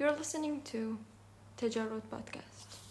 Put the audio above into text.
You're listening to تجرد podcast.